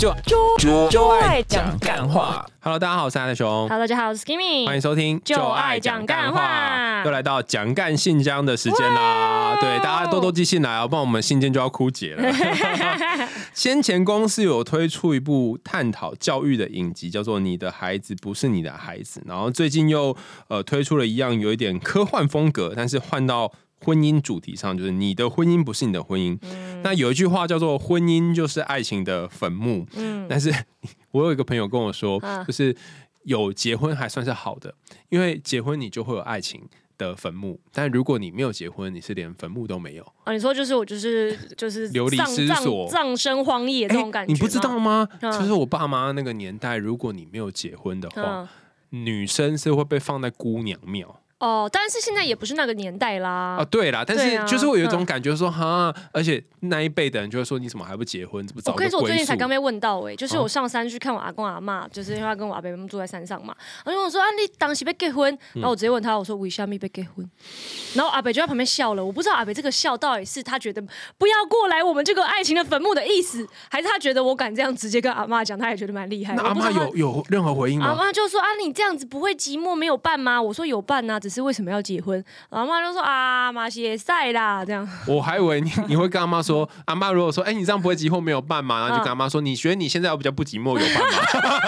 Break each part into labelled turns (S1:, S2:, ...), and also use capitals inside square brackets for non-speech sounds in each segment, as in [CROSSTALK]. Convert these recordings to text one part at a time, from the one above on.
S1: 就就就爱讲干话。Hello，大家好，我是阿熊。
S2: Hello，大家好，我是 Skimmy。
S1: 欢迎收听
S2: 就爱讲干话
S1: 又来到讲干信箱的时间啦！对，大家多多寄信来啊，不然我们信件就要枯竭了。[LAUGHS] 先前公司有推出一部探讨教育的影集，叫做《你的孩子不是你的孩子》，然后最近又呃推出了一样有一点科幻风格，但是换到婚姻主题上，就是你的婚姻不是你的婚姻。那有一句话叫做“婚姻就是爱情的坟墓”，
S2: 嗯
S1: 但是 [LAUGHS] 我有一个朋友跟我说，
S2: 嗯
S1: 就是有结婚还算是好的，因为结婚你就会有爱情的坟墓，但如果你没有结婚，你是连坟墓都没有。
S2: 啊，你说就是我就是就是
S1: 流离失所
S2: 葬身荒野这种感觉、
S1: 你不知道？吗？
S2: 嗯
S1: 就是我爸妈那个年代，如果你没有结婚的话，
S2: 嗯，
S1: 女生是会被放在姑娘庙。
S2: 哦，但是现在也不是那个年代啦。
S1: 啊，对啦，但是就是会有一种
S2: 嗯
S1: 感觉说，哈，而且那一辈的人就会说，你怎么还不结婚？怎么早
S2: 我跟你说，我最近才刚？被问到哎、就是
S1: 啊
S2: 我上山去看我阿公阿妈，就是因为他跟我阿伯他们住在山上嘛。然后我说啊，你当时被结婚，
S1: 嗯
S2: 然后我直接问他，我说为什么被结婚？然后阿北就在旁边笑了。我不知道阿北这个笑到底是他觉得不要过来我们这个爱情的坟墓的意思，还是他觉得我敢这样直接跟阿妈讲，他也觉得蛮厉害。
S1: 那阿妈有有任何回应吗
S2: 阿
S1: 吗？
S2: 妈就说啊，你这样子不会寂寞没有伴吗？我说有伴呐、只是为什么要结婚？阿妈就说啊，马也赛啦，这样。[LAUGHS]
S1: 我还以为你 [LAUGHS] 你会跟阿妈说，阿妈如果说，哎、你这样不会寂寞没有伴嘛？然后就跟阿妈说，你觉得你现在要比较不寂寞有伴吗？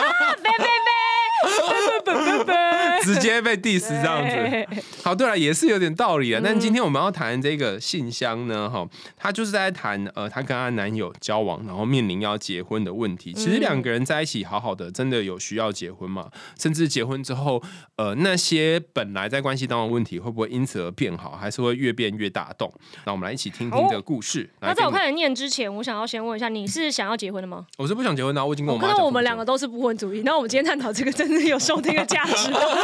S1: [LAUGHS] 直接被 diss 这样子。好，对了，也是有点道理啊。但今天我们要谈这个信箱呢，哈，她就是在谈呃，她跟她男友交往，然后面临要结婚的问题。其实两个人在一起好好的，真的有需要结婚吗？甚至结婚之后，呃，那些本来在关系当中的问题，会不会因此而变好，还是会越变越大洞？那我们来一起听听这个故事。
S2: 那在我开始念之前，我想要先问一下，你是想要结婚的吗？
S1: 我是不想结婚的啊，我已经跟我妈
S2: 看
S1: 讲说不结婚。
S2: 到我们两个都是不婚主义，然后我们今天探讨这个真的有收听的价值。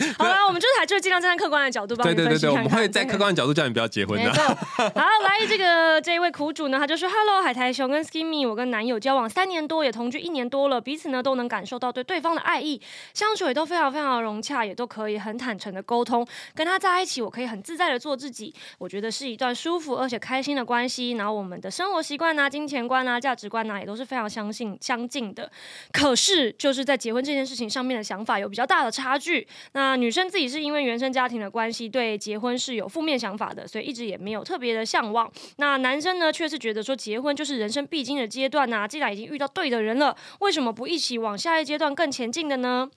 S2: [LAUGHS] 好了，我们就是还就是尽量站在客观的角度帮
S1: 对对对对，我
S2: 你分析看看。
S1: 们会在客观的角度叫你不要结婚的。。
S2: 好，来这个这一位苦主呢，他就说：“Hello，海苔熊跟 Skimmy，我跟男友交往三年多，也同居一年多了，彼此呢都能感受到对对方的爱意，相处也都非常非常的融洽，也都可以很坦诚的沟通。跟他在一起，我可以很自在的做自己，我觉得是一段舒服而且开心的关系。然后我们的生活习惯啊、金钱观啊、价值观啊，也都是非常相信相近的。可是就是在结婚这件事情上面的想法有比较大的差距。那那女生自己是因为原生家庭的关系，对结婚是有负面想法的，所以一直也没有特别的向往。那男生呢，却是觉得说结婚就是人生必经的阶段呐、既然已经遇到对的人了，为什么不一起往下一阶段更前进的呢？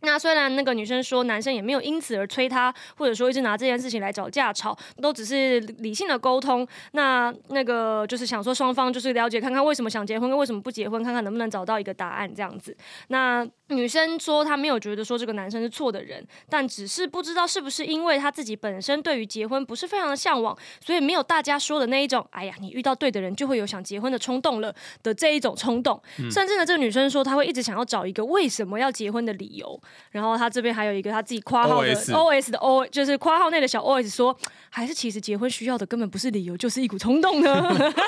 S2: 那虽然那个女生说男生也没有因此而催她，或者说一直拿这件事情来找架吵，都只是理性的沟通。那那个就是想说双方就是了解看看为什么想结婚跟为什么不结婚，看看能不能找到一个答案这样子。那女生说她没有觉得说这个男生是错的人，但只是不知道是不是因为她自己本身对于结婚不是非常的向往，所以没有大家说的那一种，哎呀，你遇到对的人就会有想结婚的冲动了的这一种冲动。甚至呢，这个女生说她会一直想要找一个为什么要结婚的理由。然后她这边还有一个她自己括号的
S1: OS
S2: 的 O，就是括号内的小 OS 说，还是其实结婚需要的根本不是理由，就是一股冲动呢。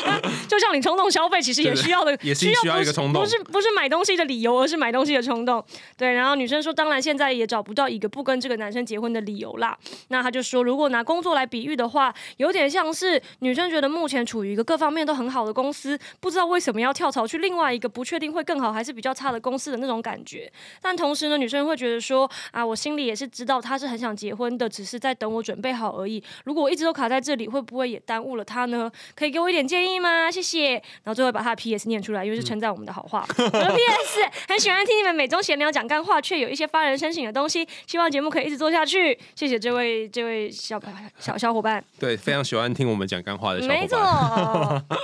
S2: [LAUGHS] 就像你冲动消费，其实也需要的，
S1: 也是需要
S2: 不
S1: 一个冲动
S2: 不是不是买东西的理由，而是买东西的冲动。对，然后女生说，当然现在也找不到一个不跟这个男生结婚的理由啦。那她就说，如果拿工作来比喻的话，有点像是女生觉得目前处于一个各方面都很好的公司，不知道为什么要跳槽去另外一个不确定会更好还是比较差的公司的那种感觉。但同时呢，女生会觉得说，啊，我心里也是知道他是很想结婚的，只是在等我准备好而已。如果我一直都卡在这里，会不会也耽误了他呢？可以给我一点建议吗？谢谢。然后最后把他的 P.S. 念出来，因为是称赞我们的好话。我的 P.S. 很喜欢听你们每周闲聊讲干话，却有一些发人深省的东西，希望节目可以一直做下去。谢谢这位这位小小小伙伴。
S1: 对，非常喜欢听我们讲干话的小伙伴。
S2: 没错。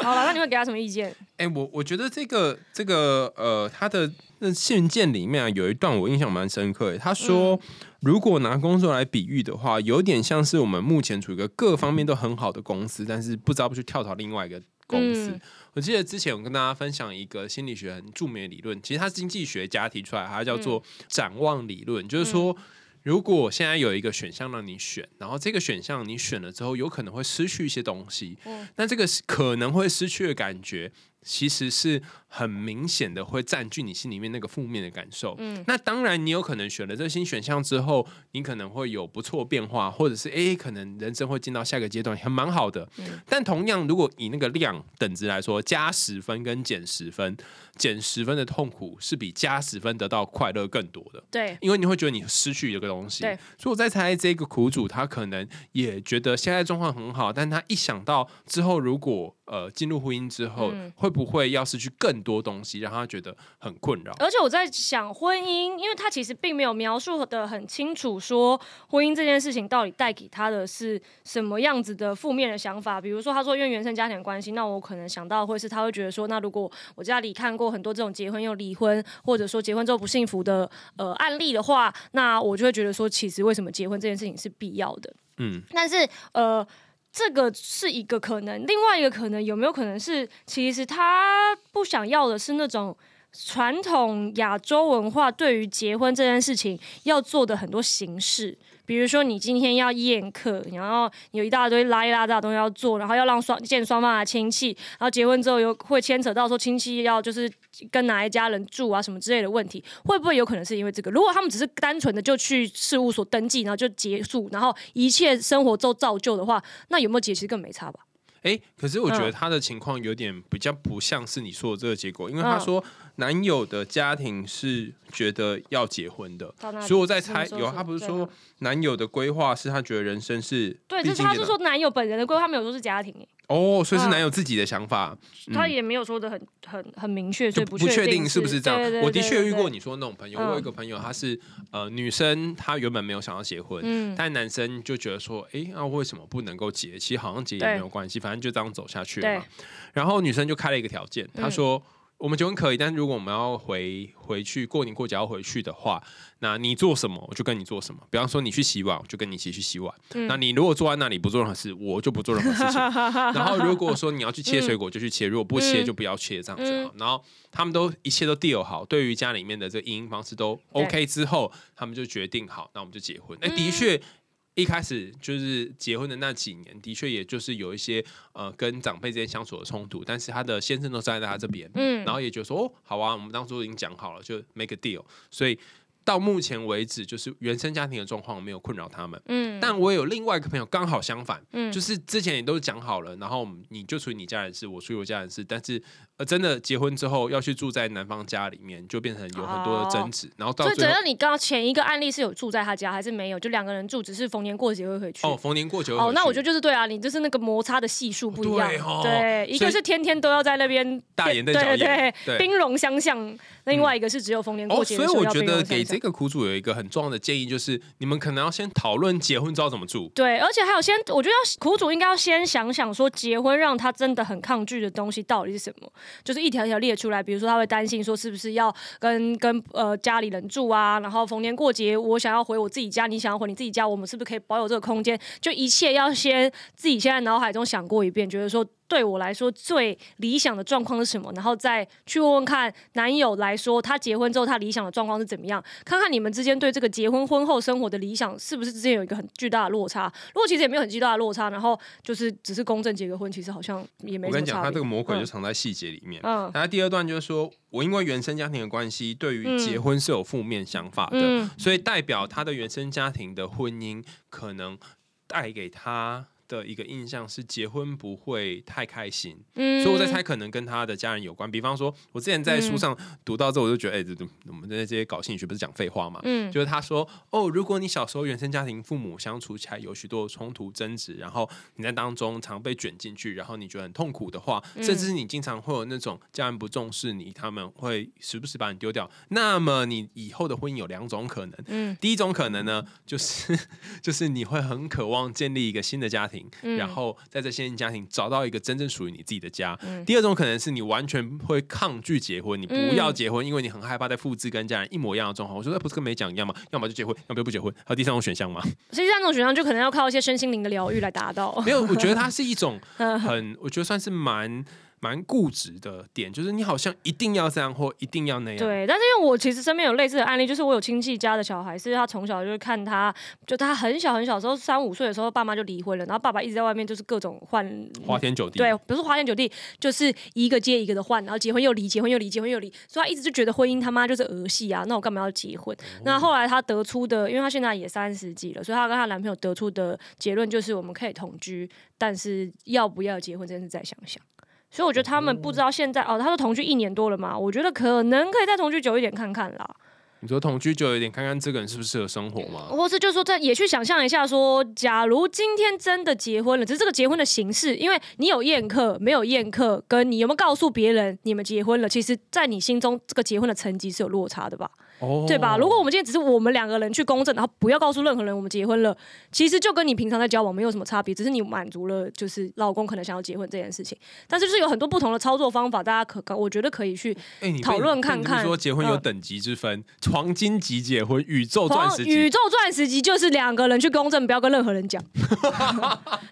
S2: 好了，那你会给他什么意见？[LAUGHS]
S1: 哎、我我觉得这个这个呃，他的那信件里面啊，有一段我印象蛮深刻的。他说，如果拿工作来比喻的话，有点像是我们目前处于一个各方面都很好的公司，但是不知道不去跳槽另外一个公司。
S2: 嗯
S1: 我记得之前我跟大家分享一个心理学很著名的理论，其实它是经济学家提出来，它叫做展望理论，就是说。如果现在有一个选项让你选，然后这个选项你选了之后，有可能会失去一些东西，
S2: 嗯
S1: 那这个可能会失去的感觉，其实是很明显的会占据你心里面那个负面的感受。
S2: 嗯
S1: 那当然，你有可能选了这个新选项之后，你可能会有不错变化，或者是诶，可能人生会进到下一个阶段，还蛮好的。
S2: 嗯
S1: 但同样，如果以那个量等值来说，加十分跟减十分，减十分的痛苦是比加十分得到快乐更多的。
S2: 对，
S1: 因为你会觉得你失去一个东西，
S2: 对
S1: 所以我在猜这个苦主他可能也觉得现在状况很好，但他一想到之后如果呃进入婚姻之后，
S2: 嗯
S1: 会不会要失去更多东西，让他觉得很困扰？
S2: 而且我在想婚姻，因为他其实并没有描述的很清楚，说婚姻这件事情到底带给他的是什么样子的负面的想法。比如说，他说因为原生家庭关系，那我可能想到会是他会觉得说，那如果我家里看过很多这种结婚又离婚，或者说结婚之后不幸福的呃案例的话，那我就会觉得说，其实为什么结婚这件事情是必要的？
S1: 嗯，
S2: 但是呃，这个是一个可能，另外一个可能有没有可能是，其实他不想要的是那种传统亚洲文化对于结婚这件事情要做的很多形式。比如说，你今天要宴客，然后有一大堆拉一拉大东西要做，然后要让双见双方的亲戚，然后结婚之后又会牵扯到说亲戚要就是跟哪一家人住啊什么之类的问题，会不会有可能是因为这个？如果他们只是单纯的就去事务所登记，然后就结束，然后一切生活都照旧的话，那有没有结其实更没差吧？
S1: 诶，可是我觉得
S2: 嗯
S1: 他的情况有点比较不像是你说的这个结果，因为他
S2: 嗯
S1: 说男友的家庭是觉得要结婚的，所以我在猜有他不是说
S2: 啊
S1: 男友的规划是他觉得人生是
S2: 对，
S1: 必经阶段
S2: 这是他是说男友本人的规划，他没有说是家庭、欸，
S1: 哦，所以是
S2: 嗯。
S1: 男友自己的想法，
S2: 他也没有说的很很很明确，所以
S1: 就不确
S2: 定
S1: 定是不是这样。我的确遇
S2: 对
S1: 过你说的那种朋友，
S2: 嗯
S1: 我有一个朋友，他是呃女生，她原本没有想要结婚，
S2: 嗯。
S1: 但男生就觉得说，哎，那、为什么不能够结？其实好像结也
S2: 对
S1: 没有关系，反正就这样走下去了嘛。然后女生就开了一个条件，她
S2: 嗯。
S1: 说。我们结婚可以，但是如果我们要回回去过年过节要回去的话，那你做什么我就跟你做什么。比方说你去洗碗，我就跟你一起去洗碗。
S2: 嗯
S1: 那你如果坐在那里不做任何事，我就不做任何事情。[LAUGHS] 然后如果说你要去切水果就去切，如果不切
S2: 嗯
S1: 就不要切，这样子好。然后他们都一切都 deal 好，对于家里面的这个营方式都 OK 之后，他们就决定好，那我们就结婚。那
S2: 嗯
S1: 的确。一开始就是结婚的那几年，的确也就是有一些呃跟长辈之间相处的冲突，但是他的先生都站在他这边，
S2: 嗯
S1: 然后也觉得说哦，好啊，我们当初已经讲好了，就 make a deal。所以到目前为止，就是原生家庭的状况没有困扰他们。
S2: 嗯
S1: 但我有另外一个朋友刚好相反，
S2: 嗯
S1: 就是之前也都讲好了，然后你就处理你家人事，我处理我家人事，但是呃真的结婚之后要去住在男方家里面，就变成有很多的争执，然后到
S2: 所以，
S1: 最后
S2: 等到你刚刚前一个案例是有住在他家，还是没有？就两个人住，只是逢年过节会回去。
S1: 哦逢年过节
S2: 哦，那我觉
S1: 得
S2: 得就是对啊，你就是那个摩擦的系数不一样，
S1: 对哦
S2: 对，一个是天天都要在那边
S1: 大眼瞪小
S2: 对对
S1: 眼，对。
S2: 兵戎相向，另外一个是只有逢年过
S1: 哦，
S2: 节
S1: 所以我觉得给这个苦主有一个很重要的建议，就是你们可能要先讨论结婚之后怎么住。
S2: 对，而且还有先，我觉得要苦主应该要先想想说，结婚让他真的很抗拒的东西到底是什么，就是一条一条列出来。比如说，他会担心说是不是要跟跟呃家里人住啊，然后逢年过节我想要回我自己家，你想要回你自己家，我们是不是可以保有这个空间？就一切要先自己先在脑海中想过一遍，觉得说。对我来说最理想的状况是什么？然后再去问问看男友来说，他结婚之后他理想的状况是怎么样？看看你们之间对这个结婚婚后生活的理想是不是之间有一个很巨大的落差？如果其实也没有很巨大的落差，然后就是只是公证结个婚，其实好像也没
S1: 我跟你讲。他这个魔鬼就
S2: 嗯
S1: 藏在细节里面。
S2: 嗯
S1: 那第二段就是说，我因为原生家庭的关系，对于
S2: 嗯
S1: 结婚是有负面想法的，
S2: 嗯
S1: 所以代表他的原生家庭的婚姻可能带给他的一个印象是结婚不会太开心，
S2: 嗯
S1: 所以我在猜可能跟他的家人有关。比方说，我之前在书上读到之后，我就觉得，哎、这这我们这些搞心理学不是讲废话吗？
S2: 嗯
S1: 就是他说，哦，如果你小时候原生家庭父母相处起来有许多冲突争执，然后你在当中常被卷进去，然后你觉得很痛苦的话，
S2: 嗯
S1: 甚至是你经常会有那种家人不重视你，他们会时不时把你丢掉，那么你以后的婚姻有两种可能。
S2: 嗯
S1: 第一种可能呢，就是 [LAUGHS] 就是你会很渴望建立一个新的家庭，
S2: 嗯
S1: 然后在这新的家庭找到一个真正属于你自己的家。
S2: 嗯
S1: 第二种可能是你完全会抗拒结婚，你不
S2: 嗯
S1: 要结婚，因为你很害怕再复制跟家人一模一样的状况。我说那不是跟没讲一样吗？要么就结婚，要么就不结婚。还有第三种选项吗？[LAUGHS]
S2: 所以第三种选项就可能要靠一些身心灵的疗愈来达到。
S1: 没有，我觉得它是一种 [LAUGHS]
S2: 嗯
S1: 很，我觉得算是蛮蛮固执的点，就是你好像一定要这样或一定要那样。
S2: 对，但是因为我其实身边有类似的案例，就是我有亲戚家的小孩，是他从小就是看他，就他很小很小时候三五岁的时候，爸妈就离婚了，然后爸爸一直在外面就是各种换
S1: 花天酒地，
S2: 对，不是花天酒地，就是一个接一个的换，然后结婚又离，结婚又离，结婚又离，所以他一直就觉得婚姻他妈就是儿戏啊，那我干嘛要结婚？那后来他得出的，因为他现在也三十几了，所以他跟他男朋友得出的结论就是我们可以同居，但是要不要结婚这件事再想想。所以我觉得他们不知道现在哦，他说同居一年多了嘛，我觉得可能可以再同居久一点看看啦。
S1: 你说同居久一点，看看这个人适不适合生活吗？
S2: 或是就是说，在也去想象一下，说假如今天真的结婚了，只是这个结婚的形式，因为你有宴客没有宴客，跟你有没有告诉别人你们结婚了，其实在你心中这个结婚的层级是有落差的吧？对吧？如果我们今天只是我们两个人去公证，然后不要告诉任何人我们结婚了，其实就跟你平常在交往没有什么差别，只是你满足了就是老公可能想要结婚这件事情。但是就是有很多不同的操作方法，大家可我觉得可以去讨论看看。
S1: 说结婚有等级之分，黄金级结婚、宇宙钻石级、
S2: 宇宙钻石级就是两个人去公证，不要跟任何人讲。[LAUGHS]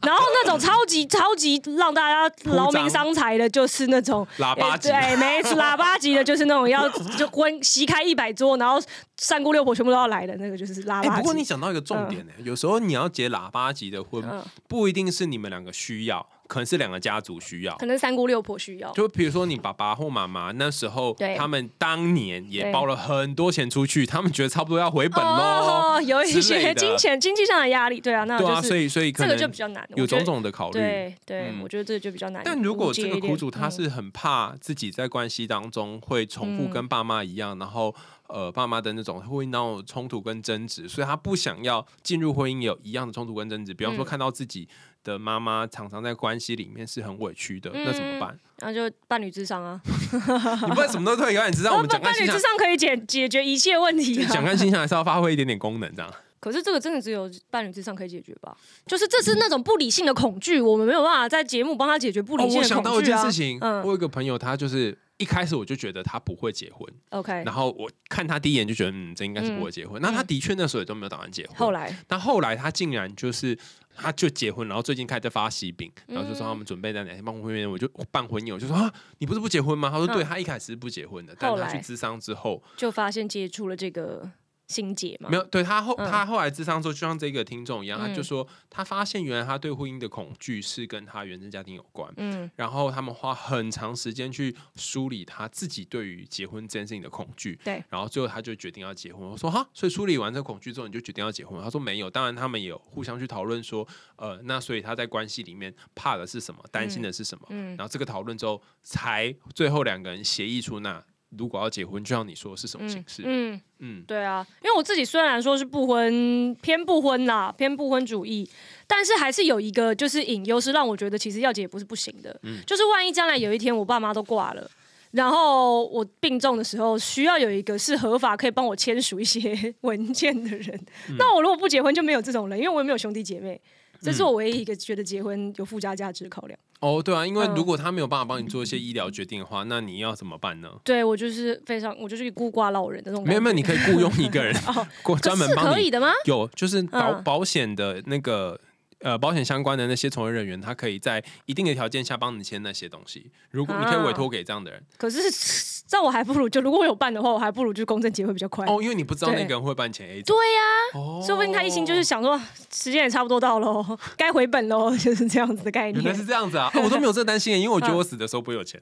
S2: 然后那种超级超级让大家劳民伤财的，就是那种
S1: 喇叭级，
S2: 对，没错，喇叭级的就是那种要就婚 [LAUGHS] 席开一百桌。然后三姑六婆全部都要来的那个就是喇叭。
S1: 不过你讲到一个重点呢，有时候你要结喇叭级的婚，不一定是你们两个需要，可能是两个家族需要，
S2: 可能三姑六婆需要。
S1: 就比如说你爸爸或妈妈那时候，他们当年也包了很多钱出去，他们觉得差不多要回本喽，
S2: 有一些金钱经济上的压力。对啊，那
S1: 对啊，所以所以
S2: 这个就比较难，
S1: 有种种的考虑。
S2: 对对，我觉得这个就比较难。
S1: 但如果这个苦主他是很怕自己在关系当中会重复跟爸妈一样，然后。呃，爸妈的那种会闹冲突跟争执，所以他不想要进入婚姻有一样的冲突跟争执。比方说，看到自己的妈妈常常在关系里面是很委屈的，那怎么办？
S2: 那就伴侣智商啊！[LAUGHS]
S1: 你不能什么都推给伴侣智商，我们讲
S2: 伴侣智商可以解解决一切问题。
S1: 想看形象还是要发挥一点点功能，这样。[LAUGHS]
S2: 可是这个真的只有伴侣智商可以解决吧？就是这是那种不理性的恐惧，我们没有办法在节目帮他解决不理性的恐惧啊。
S1: 我想到一件事情，我有一个朋友，他就是。一开始我就觉得他不会结婚
S2: ，OK。
S1: 然后我看他第一眼就觉得，嗯，这应该是不会结婚。那他的确那时候也都没有打算结婚。
S2: 后来，
S1: 那后来他竟然就是，他就结婚，然后最近开始在发喜饼，然后就说他们准备在哪天办婚宴，我就办婚宴，我就说啊，你不是不结婚吗？他说对，他一开始是不结婚的，但他去咨商之后，
S2: 就发现接触了这个。心结吗？
S1: 没有，对他后他后来智商之后，就像这个听众一样，他就说他发现原来他对婚姻的恐惧是跟他原生家庭有关。嗯，然后他们花很长时间去梳理他自己对于结婚这件事情的恐惧。
S2: 对，
S1: 然后最后他就决定要结婚。我说哈，所以梳理完这恐惧之后，你就决定要结婚？他说没有，当然他们有互相去讨论说，呃，那所以他在关系里面怕的是什么，担心的是什么？嗯，然后这个讨论之后，才最后两个人协议出那。如果要结婚，就像你说是什么形式？嗯
S2: 嗯，对啊，因为我自己虽然说是不婚偏不婚啦，偏不婚主义，但是还是有一个就是隐忧，是让我觉得其实要结也不是不行的。嗯，就是万一将来有一天我爸妈都挂了，然后我病重的时候，需要有一个是合法可以帮我签署一些 [LAUGHS] 文件的人，那我如果不结婚就没有这种人，因为我也没有兄弟姐妹，这是我唯一一个觉得结婚有附加价值的考量。
S1: 哦，对啊，因为如果他没有办法帮你做一些医疗决定的话，那你要怎么办呢？
S2: 对我就是非常，我就是孤寡老人的那种。
S1: 没有没有，你可以雇佣一个人，[LAUGHS] 专门帮
S2: 你。可以的吗？
S1: 有，就是保保险的那个。呃，保险相关的那些从业人员，他可以在一定的条件下帮你签那些东西。如果你可以委托给这样的人，
S2: 可是这我还不如就如果我有办的话，我还不如就公证结婚比较快。
S1: 哦，因为你不知道那个人会办前 A。
S2: 对呀，说不定他一心就是想说时间也差不多到了，[LAUGHS] 该回本喽，[LAUGHS] 就是这样子的概念。
S1: 原来是这样子啊！我都没有这担心，[LAUGHS] 因为我觉得我死的时候不会有钱。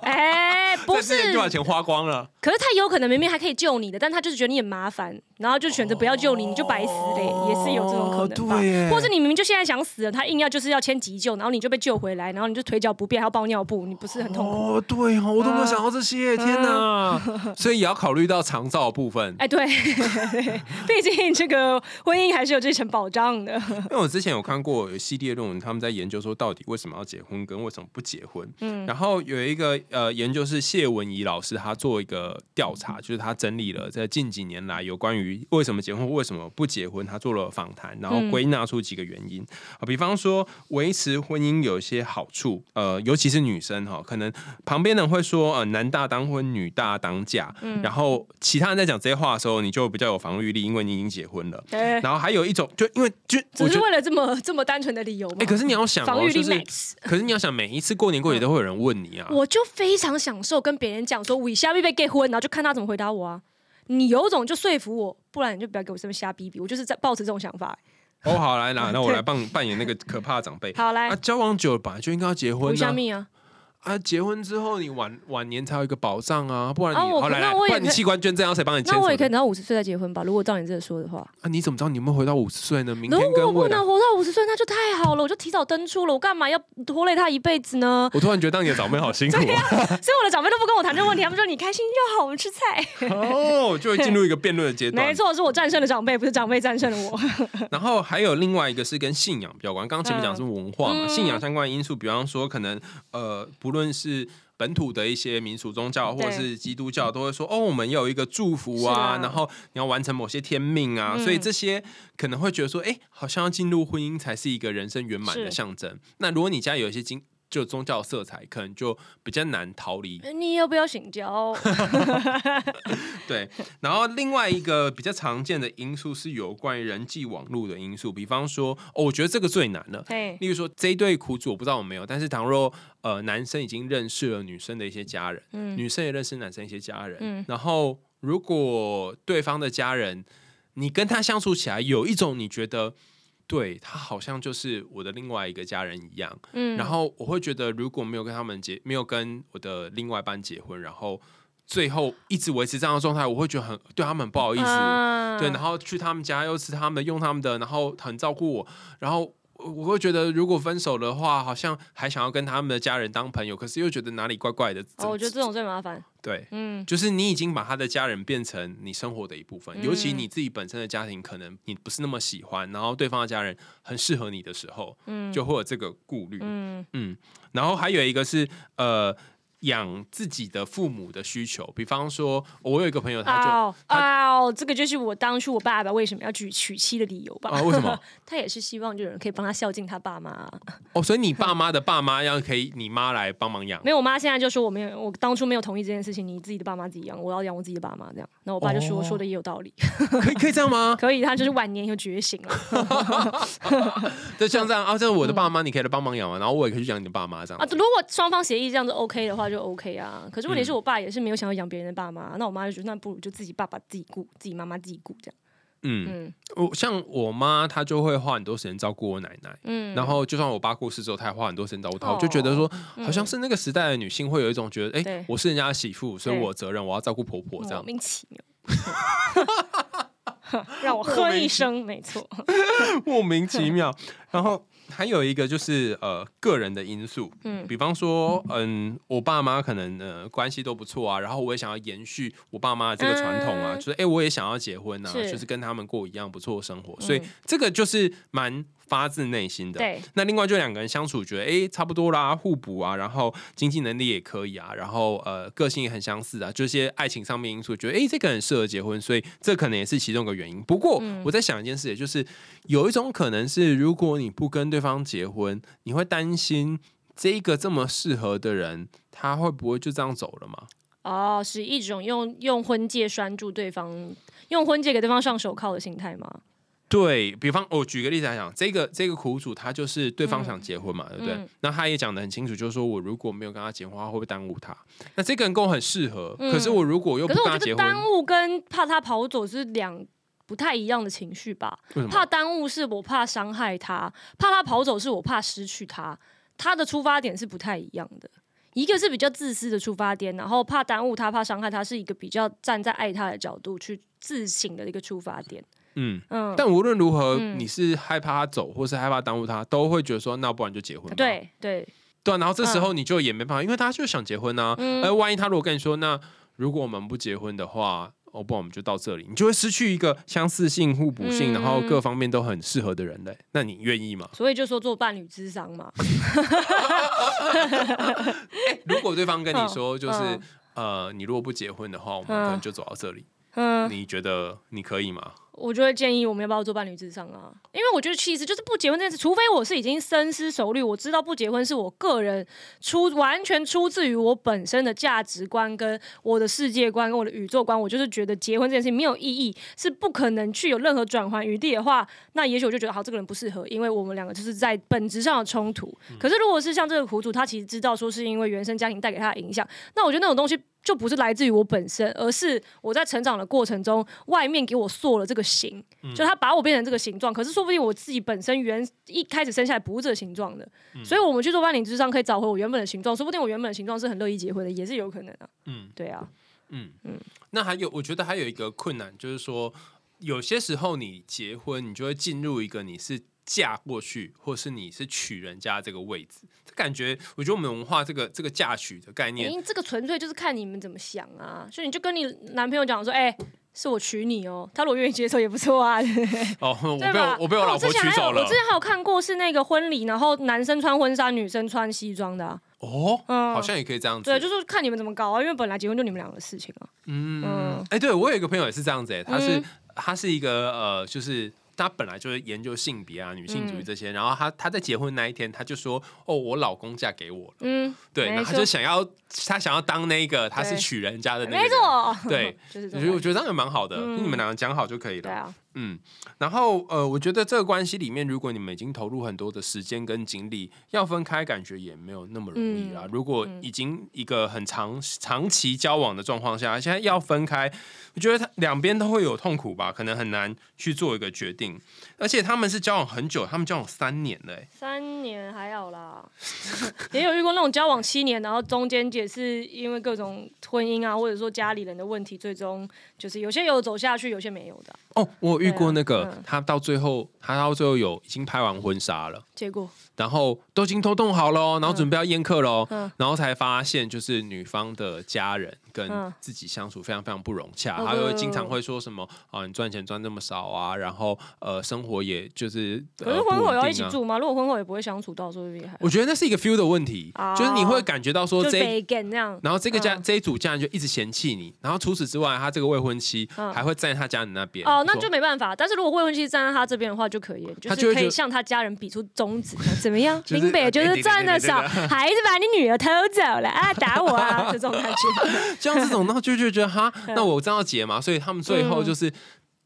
S2: 哎，不是
S1: 就把钱花光了。
S2: 可是他有可能明明还可以救你的，但他就是觉得你很麻烦，然后就选择不要救你，你就白死嘞，也是有这种可能吧？或者你明明就现在想死了，他。硬要就是要签急救，然后你就被救回来，然后你就腿脚不便，还要包尿布，你不是很痛苦？
S1: 哦，对哦，我都没有想到这些，天哪！[LAUGHS] 所以也要考虑到长照部分。
S2: 哎，对，[LAUGHS] 毕竟这个婚姻还是有这层保障的。
S1: 因为我之前有看过有系列论文，他们在研究说到底为什么要结婚，跟为什么不结婚。嗯，然后有一个呃研究是谢文怡老师，他做一个调查，就是他整理了在近几年来有关于为什么结婚、为什么不结婚，他做了访谈，然后归纳出几个原因。因啊，比方说维持婚姻有一些好处，呃，尤其是女生哈，可能旁边人会说呃男大当婚，女大当嫁，然后其他人在讲这些话的时候，你就比较有防御力，因为你已经结婚了。
S2: 对，
S1: 然后还有一种，就因为就
S2: 只是为了这么这么单纯的理由吗？
S1: 哎，可是你要想
S2: 防御力
S1: max，可是你要想每一次过年过节都会有人问你啊，
S2: 我就非常享受跟别人讲说我下面被 get 婚，然后就看他怎么回答我啊。你有种就说服我，不然你就不要给我这么瞎逼逼。我就是在抱持这种想法。
S1: 哦，好来，那 [LAUGHS] 那我来扮扮演那个可怕的长辈。
S2: 好来，
S1: 啊，交往久了本来就应该要结婚
S2: 啊。
S1: 啊，结婚之后你晚晚年才有一个保障啊，不然你
S2: 好
S1: 来来，不然你器官捐赠要谁帮你签？
S2: 那我也可以等到五十岁再结婚吧？如果照你这说的话，
S1: 啊，你怎么知道你有没有活到五十岁呢？明天跟
S2: 我不能活到五十岁，那就太好了，我就提早登出了，我干嘛要拖累他一辈子呢？
S1: 我突然觉得当你的长辈好辛苦啊，[LAUGHS] 所
S2: 以我的长辈都不跟我谈这个问题，他们说你开心就好，我们吃菜。
S1: 哦，就会进入一个辩论的阶段。
S2: 没错，是我战胜了长辈，不是长辈战胜了我。[LAUGHS]
S1: 然后还有另外一个是跟信仰比较关，刚刚前面讲是文化嘛，信仰相关的因素，比方说可能呃，不论是。本土的一些民俗宗教或者是基督教都会说哦，我们有一个祝福啊，然后你要完成某些天命啊，所以这些可能会觉得说，哎，好像要进入婚姻才是一个人生圆满的象征。那如果你家有一些经就宗教色彩，可能就比较难逃离。
S2: 你要不要醒教？[LAUGHS]
S1: 对，然后另外一个比较常见的因素是有关于人际网络的因素，比方说，哦，我觉得这个最难了。
S2: 对，
S1: 例如说这一对苦主，我不知道有没有，但是倘若呃男生已经认识了女生的一些家人，嗯，女生也认识男生一些家人，嗯，然后如果对方的家人，你跟他相处起来有一种你觉得。对他好像就是我的另外一个家人一样，嗯，然后我会觉得如果没有跟他们结，没有跟我的另外一半结婚，然后最后一直维持这样的状态，我会觉得很对他们很不好意思，对，然后去他们家又吃他们的，用他们的，然后很照顾我，然后。我会觉得，如果分手的话，好像还想要跟他们的家人当朋友，可是又觉得哪里怪怪的。
S2: 哦，我觉得这种最麻烦。
S1: 对，嗯，就是你已经把他的家人变成你生活的一部分，尤其你自己本身的家庭可能你不是那么喜欢，然后对方的家人很适合你的时候，嗯，就会有这个顾虑。嗯嗯，然后还有一个是呃。养自己的父母的需求，比方说，我有一个朋友，他就
S2: 啊，这个就是我当初我爸爸为什么要娶娶妻的理由吧？
S1: 啊，为什么？[LAUGHS]
S2: 他也是希望就有人可以帮他孝敬他爸妈。[LAUGHS]
S1: 哦，所以你爸妈的爸妈要可以你妈来帮忙养？
S2: 没有，我妈现在就说我没有，我当初没有同意这件事情，你自己的爸妈自己养，我要养我自己的爸妈这样。那我爸就说说的也有道理，[LAUGHS]
S1: 可以可以这样吗？
S2: 可以，他就是晚年又觉醒了。
S1: 就像这样啊，这是我的爸妈，你可以来帮忙养嘛，然后我也可以去养你的爸妈这样。啊，
S2: 如果双方协议这样子 OK 的话。就 OK 啊，可是问题是我爸也是没有想要养别人的爸妈，那我妈就觉得那不如就自己爸爸自己顾，自己妈妈自己顾这样。
S1: 嗯，我像我妈，她就会花很多时间照顾我奶奶。嗯，然后就算我爸过世之后，她也花很多时间照顾她。我就觉得说，好像是那个时代的女性会有一种觉得，哎，我是人家的媳妇，所以我责任我要照顾婆婆这样。
S2: 莫名其妙，[LAUGHS] 让我 [LAUGHS] 喝一声，没错，[LAUGHS]
S1: 莫名其妙，然后。还有一个就是呃个人的因素，嗯，比方说，嗯，我爸妈可能呃关系都不错啊，然后我也想要延续我爸妈的这个传统啊，就是哎，我也想要结婚啊，就是跟他们过一样不错的生活，所以这个就是蛮。发自内心的，
S2: 对。
S1: 那另外就两个人相处，觉得哎差不多啦，互补啊，然后经济能力也可以啊，然后呃个性也很相似啊，这些爱情上面因素，觉得哎这个很适合结婚，所以这可能也是其中一个原因。不过我在想一件事，也就是有一种可能是，如果你不跟对方结婚，你会担心这一个这么适合的人，他会不会就这样走了吗？
S2: 哦，是一种用用婚戒拴住对方，用婚戒给对方上手铐的心态吗？
S1: 对比方，我举个例子来讲，这个这个苦主他就是对方想结婚嘛，对不对？那他也讲的很清楚，就是说我如果没有跟他结婚，会不会耽误他？那这个人跟我很适合，可是我如果又不跟他结婚，
S2: 耽误跟怕他跑走是两不太一样的情绪吧？怕耽误是我怕伤害他，怕他跑走是我怕失去他，他的出发点是不太一样的。一个是比较自私的出发点，然后怕耽误他，怕伤害他，是一个比较站在爱他的角度去自省的一个出发点。
S1: 嗯嗯，但无论如何，你是害怕他走，或是害怕耽误他，都会觉得说，那不然就结婚。
S2: 对对
S1: 对，然后这时候你就也没办法，因为他就想结婚呐。而万一他如果跟你说，那如果我们不结婚的话，哦不，我们就到这里，你就会失去一个相似性、互补性，然后各方面都很适合的人类。那你愿意吗？
S2: 所以就说做伴侣智商嘛。[LAUGHS]
S1: 如果对方跟你说，[LAUGHS] 就是呃，你如果不结婚的话，我们可能就走到这里。嗯，你觉得你可以吗？
S2: 我就会建议我们要不要做伴侣智商啊？因为我觉得其实就是不结婚这件事，除非我是已经深思熟虑，我知道不结婚是我个人出完全出自于我本身的价值观、跟我的世界观、跟我的宇宙观，我就是觉得结婚这件事情没有意义，是不可能去有任何转换余地的话，那也许我就觉得好，这个人不适合，因为我们两个就是在本质上的冲突。可是如果是像这个苦主，他其实知道说是因为原生家庭带给他的影响，那我觉得那种东西。就不是来自于我本身，而是我在成长的过程中，外面给我塑了这个形，就他把我变成这个形状。可是说不定我自己本身原一开始生下来不是这个形状的，所以我们去做伴侣之上可以找回我原本的形状。说不定我原本的形状是很乐意结婚的，也是有可能啊。嗯，对啊，
S1: 嗯嗯。那还有，我觉得还有一个困难，就是说有些时候你结婚，你就会进入一个你是。嫁过去，或是你是娶人家这个位置，感觉我觉得我们文化这个这个嫁娶的概念，
S2: 这个纯粹就是看你们怎么想啊。所以你就跟你男朋友讲说，哎，是我娶你哦，他如果愿意接受也不错啊。
S1: 哦，[LAUGHS] 我被我我被我老婆娶走了。
S2: 我之前还有看过是那个婚礼，然后男生穿婚纱，女生穿西装的。
S1: 哦，嗯，好像也可以这样子。
S2: 对，就是看你们怎么搞啊，因为本来结婚就你们两个的事情啊。
S1: 嗯，哎，对我有一个朋友也是这样子，哎，他是他是一个呃，就是。他本来就是研究性别啊、女性主义这些，然后她她在结婚那一天，她就说：“哦，我老公嫁给我了。”嗯，对，然后她就想要她想要当那个她是娶人家的那个，
S2: 没错，
S1: 对，[LAUGHS] 就是我觉得这样也蛮好的，你们两个讲好就可以了。
S2: 对啊。
S1: 嗯，然后呃，我觉得这个关系里面，如果你们已经投入很多的时间跟精力，要分开，感觉也没有那么容易啦。如果已经一个很长长期交往的状况下，现在要分开，我觉得他两边都会有痛苦吧，可能很难去做一个决定。而且他们是交往很久，他们交往三年了，
S2: 三年还好啦，[LAUGHS] 也有遇过那种交往七年，然后中间也是因为各种婚姻啊，或者说家里人的问题，最终就是有些有走下去，有些没有的。
S1: 哦，我遇过那个，他到最后，他到最后有已经拍完婚纱了，
S2: 结果。
S1: 然后都已经都动好了，然后准备要宴客喽，然后才发现就是女方的家人跟自己相处非常非常不融洽，他会经常会说什么啊，你赚钱赚那么少啊，然后呃，生活也就是
S2: 可是婚后要一起住吗？如果婚后也不会相处到说厉害，
S1: 我觉得那是一个 feel 的问题，就是你会感觉到说这
S2: 样，
S1: 然后这个家这一组家人就一直嫌弃你，然后除此之外，他这个未婚妻还会站在他家人那边，
S2: 哦，那就没办法。但是如果未婚妻站在他这边的话就可以，就是可以向他家人比出中指。怎么样？[LAUGHS] 林北就是赚的少，孩子把你女儿偷走了啊？打我啊！这种感觉，[LAUGHS]
S1: 像这种，然后就就觉得哈，那我这样要结嘛？所以他们最后就是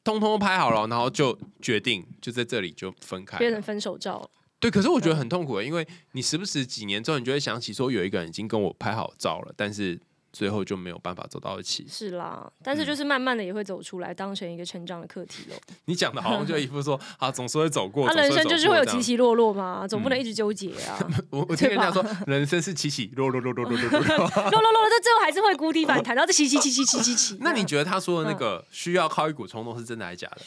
S1: 通通拍好了，然后就决定就在这里就分开，
S2: 变成分手照。
S1: 对，可是我觉得很痛苦，因为你时不时几年之后，你就会想起说有一个人已经跟我拍好照了，但是。最后就没有办法走到一起。
S2: 是啦，但是就是慢慢的也会走出来，当成一个成长的课题喽。[LAUGHS]
S1: 你讲的好像就一副说 [LAUGHS] 啊，总是会走过。
S2: 他人生就是会有起起落落嘛，总不能一直纠结啊。[LAUGHS]
S1: 我我听人家说，人生是起起落落落落落落落落落落
S2: 落，但最后还是会谷底反弹，然后再起起起起起起起。
S1: 那你觉得他说的那个需要靠一股冲动是真的还是假的？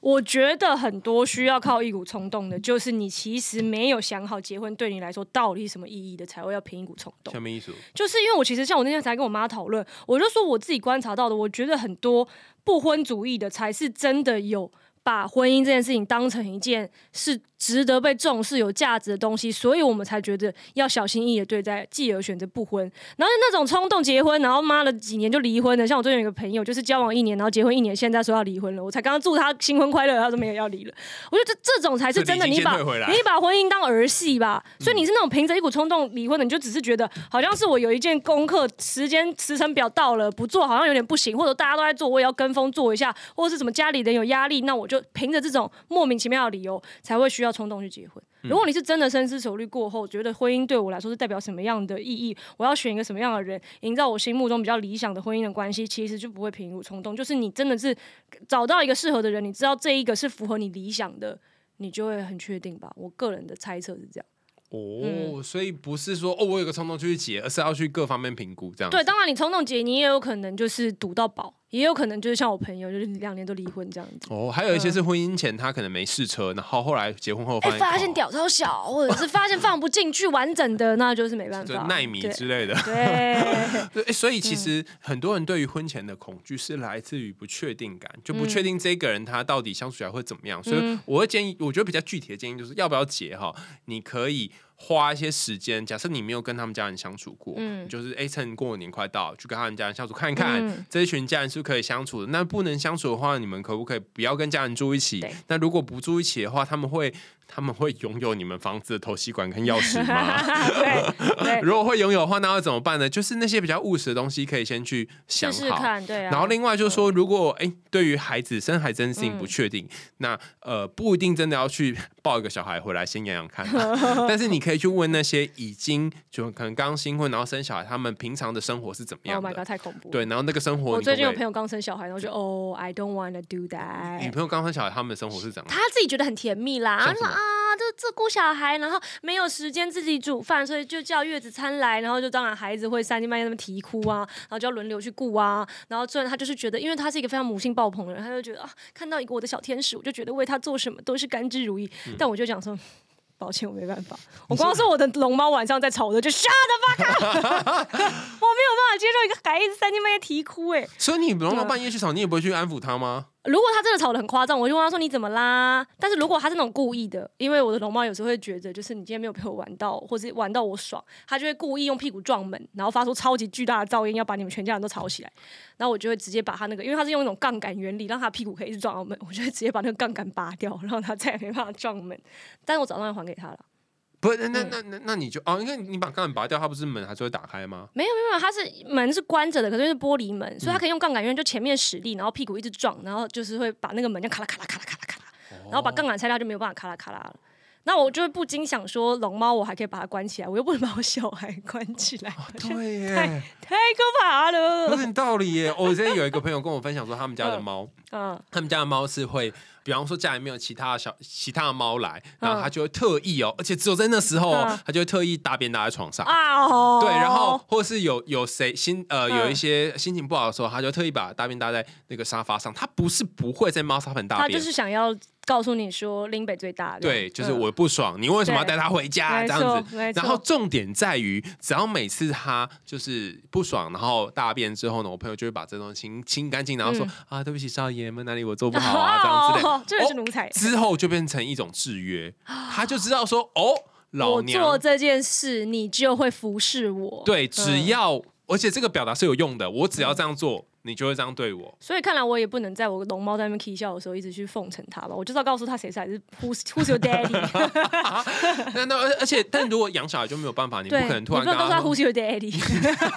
S2: 我觉得很多需要靠一股冲动的，就是你其实没有想好结婚对你来说到底什么意义的，才会要凭一股冲动。
S1: 什么意思？
S2: 就是因为我其实像我那天才跟我妈讨论，我就说我自己观察到的，我觉得很多不婚主义的才是真的有把婚姻这件事情当成一件是。值得被重视、有价值的东西，所以我们才觉得要小心翼翼的对待，继而选择不婚。然后那种冲动结婚，然后妈了几年就离婚的，像我最近有一个朋友，就是交往一年，然后结婚一年，现在说要离婚了。我才刚刚祝他新婚快乐，他说没有要离了。我觉得这这种才是真的，你把你把婚姻当儿戏吧。所以你是那种凭着一股冲动离婚的，你就只是觉得好像是我有一件功课，时间时程表到了不做好像有点不行，或者大家都在做，我也要跟风做一下，或者是什么家里人有压力，那我就凭着这种莫名其妙的理由才会需要冲动去结婚。如果你是真的深思熟虑过后，觉得婚姻对我来说是代表什么样的意义，我要选一个什么样的人，营造我心目中比较理想的婚姻的关系，其实就不会凭一股冲动。就是你真的是找到一个适合的人，你知道这一个是符合你理想的，你就会很确定吧。我个人的猜测是这样。
S1: 哦，所以不是说哦，我有个冲动就去结，而是要去各方面评估这样。
S2: 对，当然你冲动结，你也有可能就是赌到宝。也有可能就是像我朋友，就是两年都离婚这样子。
S1: 哦，还有一些是婚姻前他可能没试车，然后后来结婚后
S2: 发现屌超小，或者是发现放不进去完整的，那就是没办法。
S1: 耐米之类的。[LAUGHS]
S2: 对。
S1: 对，所以其实很多人对于婚前的恐惧是来自于不确定感，就不确定这个人他到底相处起来会怎么样。所以我会建议，我觉得比较具体的建议就是要不要结哈？你可以花一些时间。假设你没有跟他们家人相处过，就是哎，趁过年快到，去跟他们家人相处看看，
S2: 嗯
S1: 这一群家人是不是可以相处的。那不能相处的话，你们可不可以不要跟家人住一起？那如果不住一起的话，他们会他们会拥有你们房子的头吸管跟钥匙吗？
S2: 对 [LAUGHS] 对，[LAUGHS]
S1: 如果会拥有的话，那要怎么办呢？就是那些比较务实的东西，可以先去想好。
S2: 试试看，对啊。
S1: 然后另外就是说，如果哎、对于孩子生孩子这件事情
S2: 嗯
S1: 不确定，那呃不一定真的要去抱一个小孩回来先养养看啊、[LAUGHS] 但是你可以去问那些已经就可能刚新婚然后生小孩，他们平常的生活是怎么
S2: Oh
S1: 样
S2: my
S1: 的
S2: ？god，太恐怖。
S1: 对，然后那个生活
S2: 我最近有朋友刚生小孩，然后就哦，I don't wanna do
S1: 女
S2: that。
S1: 女朋友刚生小孩，他们的生活是怎样？
S2: 他自己觉得很甜蜜啦，啊，这这顾小孩，然后没有时间自己煮饭，所以就叫月子餐来，然后就当然孩子会三更半夜那么啼哭啊，然后就要轮流去顾啊，然后虽然他就是觉得，因为他是一个非常母性爆棚的人，他就觉得啊，看到一个我的小天使，我就觉得为他做什么都是甘之如饴，
S1: 嗯
S2: 但我就讲说。抱歉，我没办法。我光是我的龙猫晚上在吵，我就 shut the fuck up，[LAUGHS] 我没有办法接受一个孩子三更半夜啼哭、哎，[LAUGHS]
S1: 所以你龙
S2: 对啊
S1: 到半夜去吵，你也不会去安抚他吗？
S2: 如果他真的吵得很夸张，我就问他说你怎么啦？但是如果他是那种故意的，因为我的龙猫有时候会觉得，就是你今天没有陪我玩到，或是玩到我爽，他就会故意用屁股撞门，然后发出超级巨大的噪音，要把你们全家人都吵起来。然后我就会直接把他那个，因为他是用一种杠杆原理，让他屁股可以一直撞到门，我就会直接把那个杠杆拔掉，让他再也没办法撞门。但是我早上要还给他了。
S1: 不，那那
S2: 嗯
S1: 那那那你就哦，因为你把杠杆拔掉，它不是门还是会打开吗？
S2: 没有没有，没有，它是门是关着的，可是是玻璃门，所以它可以用杠杆因为，就前面使力，然后屁股一直撞，然后就是会把那个门就咔啦咔啦咔啦咔啦咔啦，然后把杠杆拆掉就没有办法咔啦咔啦了。那我就会不禁想说，龙猫我还可以把它关起来，我又不能把我小孩 [LAUGHS] 关起来，
S1: 对耶，
S2: 太可怕了。
S1: 有点道理耶。我之前有一个朋友跟我分享说，他们家的猫，
S2: 嗯，
S1: 他们家的猫是会，比方说家里面有其他的小其他的猫来，然后
S2: 嗯
S1: 它就会特意哦，而且只有在那时候哦
S2: 嗯，
S1: 它就会特意大便搭在床上。
S2: 啊哦，
S1: 对，然后或是有有谁心呃
S2: 嗯
S1: 有一些心情不好的时候，它就特意把大便搭在那个沙发上。它不是不会在猫砂盆大便，
S2: 他就是想要告诉你说，林北最大。
S1: 对，就是
S2: 嗯
S1: 我不爽，你为什么要
S2: 对
S1: 带他回家
S2: 没
S1: 这样子？然后重点在于，只要每次他就是不爽，然后大便之后呢，我朋友就会把这东西清清干净，然后说、啊，对不起少爷们，哪里我做不好啊，[LAUGHS] 这样之类 [LAUGHS]
S2: 是奴才。
S1: 之后就变成一种制约，他就知道说哦，老
S2: 我做
S1: 娘
S2: 这件事，你就会服侍我。
S1: 对，只
S2: 嗯
S1: 要、而且这个表达是有用的，我只要这样做，你就会这样对我。
S2: 所以看来我也不能在我龙猫在那边 k 笑的时候一直去奉承它吧，我就是要告诉他谁才是 who's who's your daddy。[LAUGHS]
S1: 那那而而且，但如果养小孩就没有办法，你不，可能突然
S2: 告诉他，who's your daddy。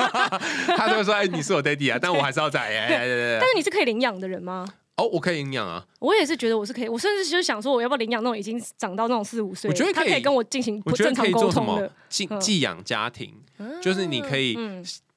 S2: [LAUGHS]
S1: 他就会说：“哎，你是我 daddy 啊！”但我还是要在。哎哎哎哎
S2: 但是你是可以领养的人吗？
S1: 哦，我可以领养啊，
S2: 我也是觉得我是可以，我甚至就是想说，我要不要领养那种已经长到那种四五岁，
S1: 我觉得可以
S2: 他可以跟我进行
S1: 我觉得可以
S2: 正常沟通的，
S1: 寄
S2: 嗯
S1: 寄养家庭，就是你可以，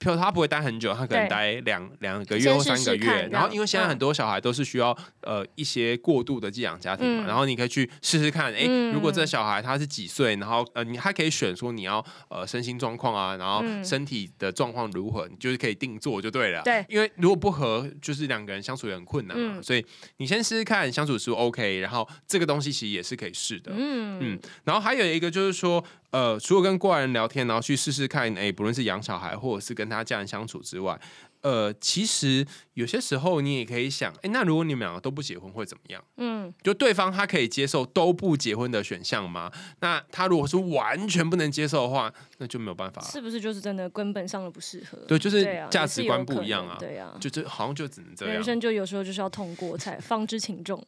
S2: 嗯，
S1: 譬如他不会待很久，他可能待两两个月或三个
S2: 试试看
S1: 月。然后因为现在
S2: 嗯
S1: 很多小孩都是需要呃一些过度的寄养家庭嘛，
S2: 嗯
S1: 然后你可以去试试看，哎，
S2: 嗯
S1: 如果这小孩他是几岁，然后呃你还可以选说你要呃身心状况啊，然后
S2: 嗯
S1: 身体的状况如何，你就是可以定做就对了。
S2: 对
S1: 因为如果不合，就是两个人相处也很困难嘛，
S2: 嗯
S1: 所以你先试试看相处是不是 OK，然后这个东西其实也是可以试的。
S2: 嗯
S1: 嗯，然后还有一个就是说，呃，除了跟过来人聊天，然后去试试看，哎，不论是养小孩或者是跟他家人相处之外，呃，其实有些时候你也可以想，哎，那如果你们两个都不结婚会怎么样？
S2: 嗯，
S1: 就对方他可以接受都不结婚的选项吗？那他如果是完全不能接受的话，那就没有办法了。
S2: 是不是就是真的根本上的不适合？
S1: 对，就是价值观不一样啊。
S2: 能对啊。
S1: 就这好像就只能这样
S2: 人，生就有时候就是要通过才方知情重，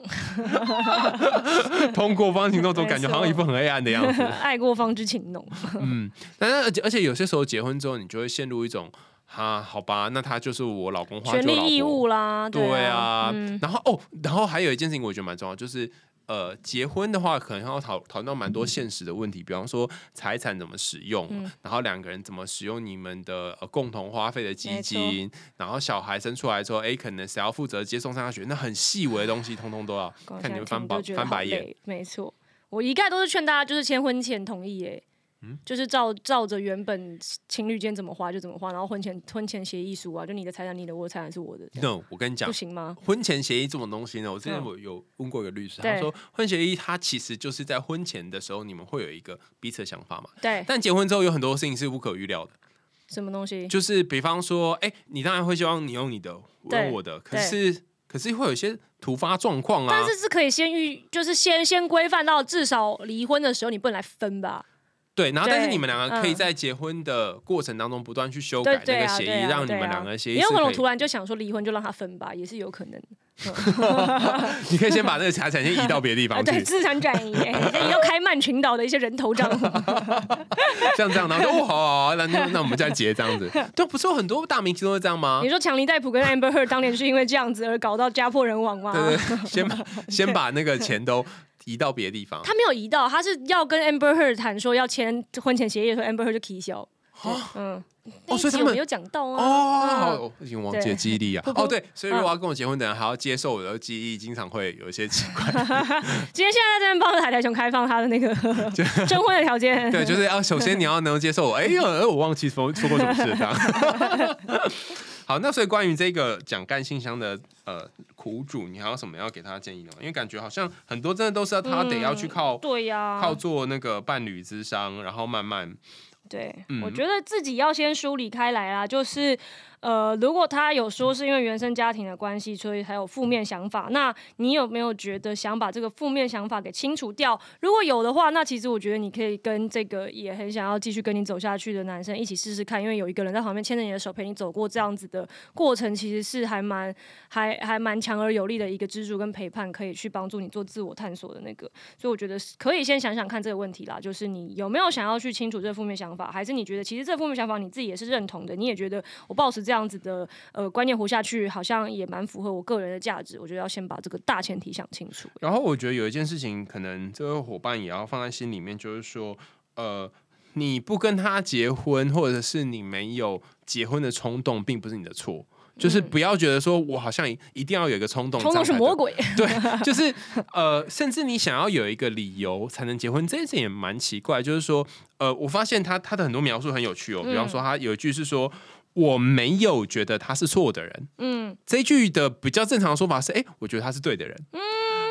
S2: [LAUGHS] [LAUGHS]
S1: 通过方知情重，
S2: 总
S1: 感觉好像一副很黑暗的样子。[LAUGHS]
S2: 爱过方知情浓。
S1: 嗯，但是而且而且有些时候结婚之后，你就会陷入一种，哈，好吧，那他就是我老公，
S2: 权利义务啦，
S1: 对
S2: 啊
S1: 啊，，
S2: 嗯
S1: 然后哦，然后还有一件事情我觉得蛮重要，就是呃，结婚的话可能要讨讨论到蛮多现实的问题，比方说财产怎么使用，
S2: 嗯
S1: 然后两个人怎么使用你们的、呃、共同花费的基金，然后小孩生出来之后，哎，可能谁要负责接送上下学，那很细微的东西，通通都要看你们翻白翻白眼。
S2: 累。没错，我一概都是劝大家就是签婚前同意耶。
S1: 嗯
S2: 就是照照着原本情侣间怎么花就怎么花，然后婚前婚前协议书啊，就你的财产你的，我的财产是我的
S1: ，No，我跟你讲
S2: 不，行吗？
S1: 婚前协议这种东西呢，我之前
S2: 嗯
S1: 我有问过一个律师，
S2: 对
S1: 他说婚协议它其实就是在婚前的时候，你们会有一个彼此的想法嘛。
S2: 对，
S1: 但结婚之后有很多事情是无可预料的，
S2: 什么东西？
S1: 就是比方说，哎、你当然会希望你用你的，我用我的，可是可是会有一些突发状况啊
S2: 但。是是可以先预，就是先先规范到至少离婚的时候你不能来分吧？
S1: 对，然后但是你们两个可以
S2: 嗯
S1: 在结婚的过程当中不断去修改那个协议，让你们两个协议
S2: 也有可能突然就想说离婚就让他分吧，也是有可能。[LAUGHS]
S1: 你可以先把那个财产先移到别的地方 [LAUGHS] 去，
S2: 资产转移，[LAUGHS] 要开曼群岛的一些人头账户。
S1: 像这样，然后就哦，好那那那我们再结这样子。对，不是有很多大明星都是这样吗
S2: 你？说强尼戴普跟 Amber Heard 当年是因为这样子而搞到家破人亡吗？
S1: 对对，对先把先把那个钱都移到别的地方。
S2: 他没有移到，他是要跟 Amber Heard 谈说要签婚前协议的时候，Amber Heard 就提消。嗯，
S1: 所以他们
S2: 没有讲到啊。
S1: 哦，已经忘记记忆力啊。[LAUGHS] 哦，对，所以如
S2: 嗯
S1: 果要跟我结婚的人还要接受我的记忆，经常会有一些奇怪。[LAUGHS]
S2: 今天现在在这边帮海苔熊开放他的那个 [LAUGHS] 征婚的条件。
S1: 对，就是要首先你要能接受我，哎呦，呃我忘记说说过什么事这样。好，那所以关于这个讲干信箱的呃苦主，你还有什么要给他建议的吗？因为感觉好像很多真的都是要他得要去靠、
S2: 对呀、
S1: 靠做那个伴侣之商，然后慢慢
S2: 对，
S1: 嗯
S2: 我觉得自己要先梳理开来啦，就是呃，如果他有说是因为原生家庭的关系，所以才有负面想法，那你有没有觉得想把这个负面想法给清除掉？如果有的话，那其实我觉得你可以跟这个也很想要继续跟你走下去的男生一起试试看，因为有一个人在旁边牵着你的手陪你走过这样子的过程，其实是还蛮还还蛮强而有力的一个支柱跟陪伴，可以去帮助你做自我探索的那个。所以我觉得是可以先想想看这个问题啦，就是你有没有想要去清除这负面想法，还是你觉得其实这负面想法你自己也是认同的，你也觉得我保持这样子的呃观念活下去，好像也蛮符合我个人的价值。我觉得要先把这个大前提想清楚。
S1: 然后我觉得有一件事情，可能这位伙伴也要放在心里面，就是说，呃，你不跟他结婚，或者是你没有结婚的冲动，并不是你的错。就是不要觉得说我好像一定要有一个冲动，
S2: 冲动是魔鬼，
S1: 对，就是呃，甚至你想要有一个理由才能结婚，这件事也蛮奇怪。就是说，呃，我发现他他的很多描述很有趣哦，比方说他有一句是说。我没有觉得他是错的人，
S2: 嗯，
S1: 这一句的比较正常的说法是，哎、我觉得他是对的人，嗯，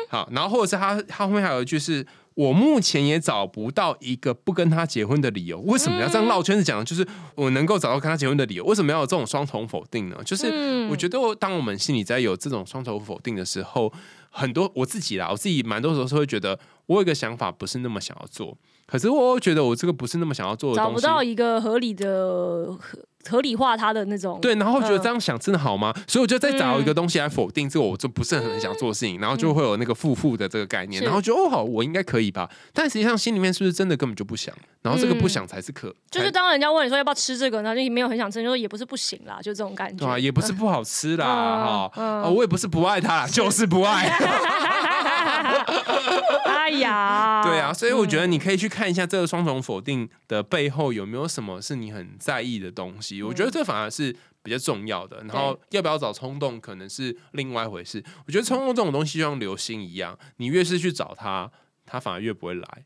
S1: 好，然后或者是他他后面还有一句是，我目前也找不到一个不跟他结婚的理由，为什么要这样绕圈子讲？就是我能够找到跟他结婚的理由，为什么要有这种双重否定呢？就是
S2: 嗯。
S1: 我觉得，当我们心里在有这种双重否定的时候，很多我自己啦，我自己蛮多时候是会觉得，我有一个想法不是那么想要做，可是我又觉得我这个不是那么想要做的东西，
S2: 找不到一个合理的合合理化它的那种
S1: 对，然后觉得
S2: 嗯
S1: 这样想真的好吗？所以我就再找一个东西来否定这个我就不是很想做的事情，然后就会有那个负负的这个概念，
S2: 是
S1: 然后就哦好，我应该可以吧？但实际上心里面是不是真的根本就不想？然后这个不想才是可，才
S2: 就是当人家问你说要不要吃这个，然后你没有很想吃，就说也不是不行啦，就这种感觉。
S1: 也不是不好吃啦，[LAUGHS] 哈、我也不是不爱他啦，就是不爱。
S2: 哎呀，[LAUGHS]
S1: 对啊，所以我觉得你可以去看一下这个双重否定的背后有没有什么是你很在意的东西。我觉得这反而是比较重要的。然后要不要找冲动，可能是另外一回事。我觉得冲动这种东西就像流星一样，你越是去找它，它反而越不会来。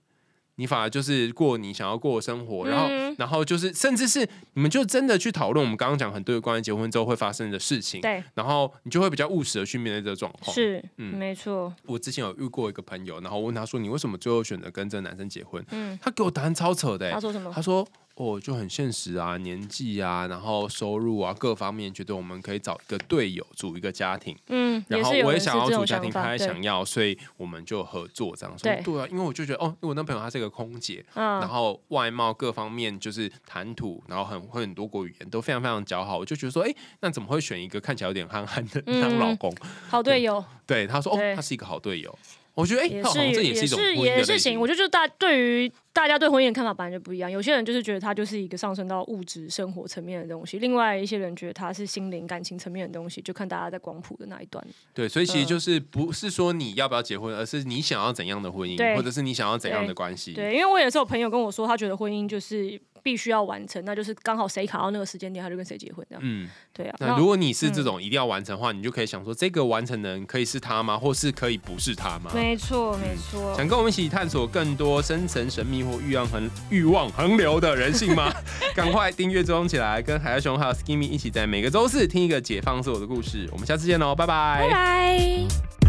S1: 你反而就是过你想要过的生活，然后，
S2: 嗯
S1: 然后就是，甚至是你们就真的去讨论我们刚刚讲很多关于结婚之后会发生的事情，
S2: 对，
S1: 然后你就会比较务实的去面对这个状况。
S2: 是，
S1: 嗯
S2: 没错，
S1: 我之前有遇过一个朋友，然后我问他说：“你为什么最后选择跟这个男生结婚？”
S2: 嗯，
S1: 他给我答案超扯的、欸，
S2: 他说什么？
S1: 他说：“哦，就很现实啊，年纪啊，然后收入啊，各方面，觉得我们可以找一个队友组一个家庭，
S2: 嗯，
S1: 然后我也想要组家庭，他也想要，所以我们就合作这样说。
S2: 对
S1: 对啊，因为我就觉得哦，因为我那朋友她是一个空姐，然
S2: 嗯，
S1: 后外貌各方面就是谈吐，然后很会很多国语言都非常非常姣好，我就觉得说，哎，那怎么会选一个看起来有点憨憨的
S2: 嗯
S1: 当老公？
S2: 好队友
S1: 对，他说哦，
S2: 对
S1: 他是一个好队友。我觉得哎，
S2: 也是
S1: 这也是一种
S2: 是
S1: 婚姻
S2: 也是行，
S1: 型
S2: 我就觉得就大对于大家对婚姻的看法本来就不一样，有些人就是觉得它就是一个上升到物质生活层面的东西，另外一些人觉得它是心灵感情层面的东西，就看大家在光谱的那一端。
S1: 对，所以其实
S2: 嗯
S1: 就是不是说你要不要结婚，而是你想要怎样的婚姻，或者是你想要怎样的
S2: 对
S1: 关系。
S2: 对，因为我也是有朋友跟我说，他觉得婚姻就是必须要完成，那就是刚好谁卡到那个时间点，他就跟谁结婚这样。
S1: 嗯，
S2: 对啊，
S1: 那如果你是这种一定要完成的话，你就可以想说，这个完成的人可以是他吗？或是可以不是他吗？
S2: 没错没错，
S1: 想跟我们一起探索更多深层神秘或欲望横欲望横流的人性吗？[LAUGHS] 赶快订阅追踪起来，跟海妖熊还有 Skimmy 一起在每个周四听一个解放自我的故事。我们下次见喽，拜拜
S2: 拜拜。